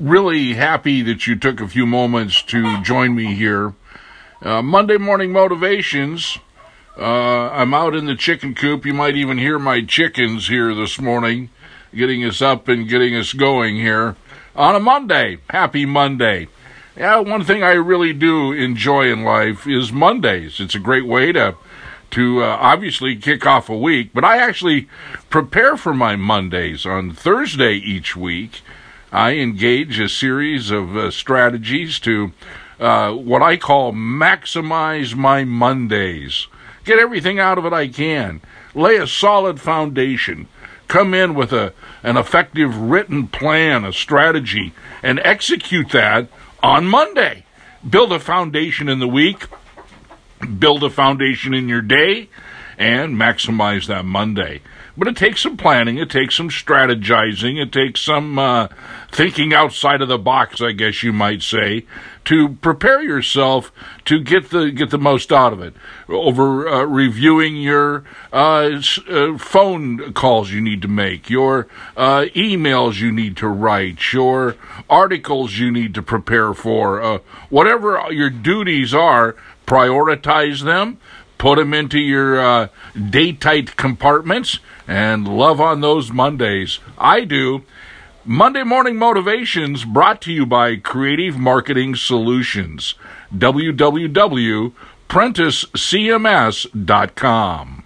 really happy that you took a few moments to join me here. Uh, Monday Morning Motivations. Uh, I'm out in the chicken coop. You might even hear my chickens here this morning, getting us up and getting us going here on a Monday. Happy Monday. Yeah, one thing I really do enjoy in life is Mondays. It's a great way to to uh, obviously kick off a week, but I actually prepare for my Mondays on Thursday each week. I engage a series of uh, strategies to uh, what I call maximize my Mondays. Get everything out of it I can. Lay a solid foundation. Come in with a an effective written plan, a strategy, and execute that on Monday. Build a foundation in the week build a foundation in your day and maximize that Monday. But it takes some planning, it takes some strategizing, it takes some uh, thinking outside of the box, I guess you might say, to prepare yourself to get the get the most out of it. Over uh, reviewing your uh, uh phone calls you need to make, your uh, emails you need to write, your articles you need to prepare for, uh, whatever your duties are prioritize them, put them into your uh, day tight compartments, and love on those Mondays. I do. Monday Morning Motivations brought to you by Creative Marketing Solutions. www.prenticecms.com.